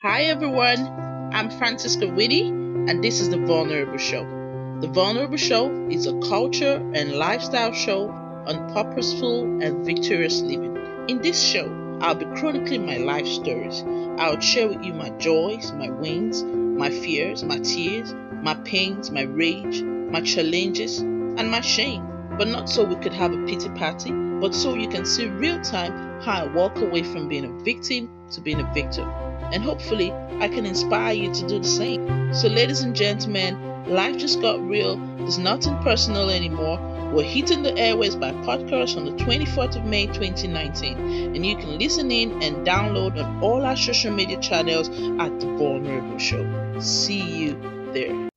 Hi everyone, I'm Francisca Whitty, and this is The Vulnerable Show. The Vulnerable Show is a culture and lifestyle show on purposeful and victorious living. In this show, I'll be chronicling my life stories. I'll share with you my joys, my wins, my fears, my tears, my pains, my rage, my challenges, and my shame. But not so we could have a pity party, but so you can see real time how I walk away from being a victim to being a victor. And hopefully, I can inspire you to do the same. So, ladies and gentlemen, life just got real. There's nothing personal anymore. We're hitting the airways by podcast on the 24th of May 2019. And you can listen in and download on all our social media channels at The Vulnerable Show. See you there.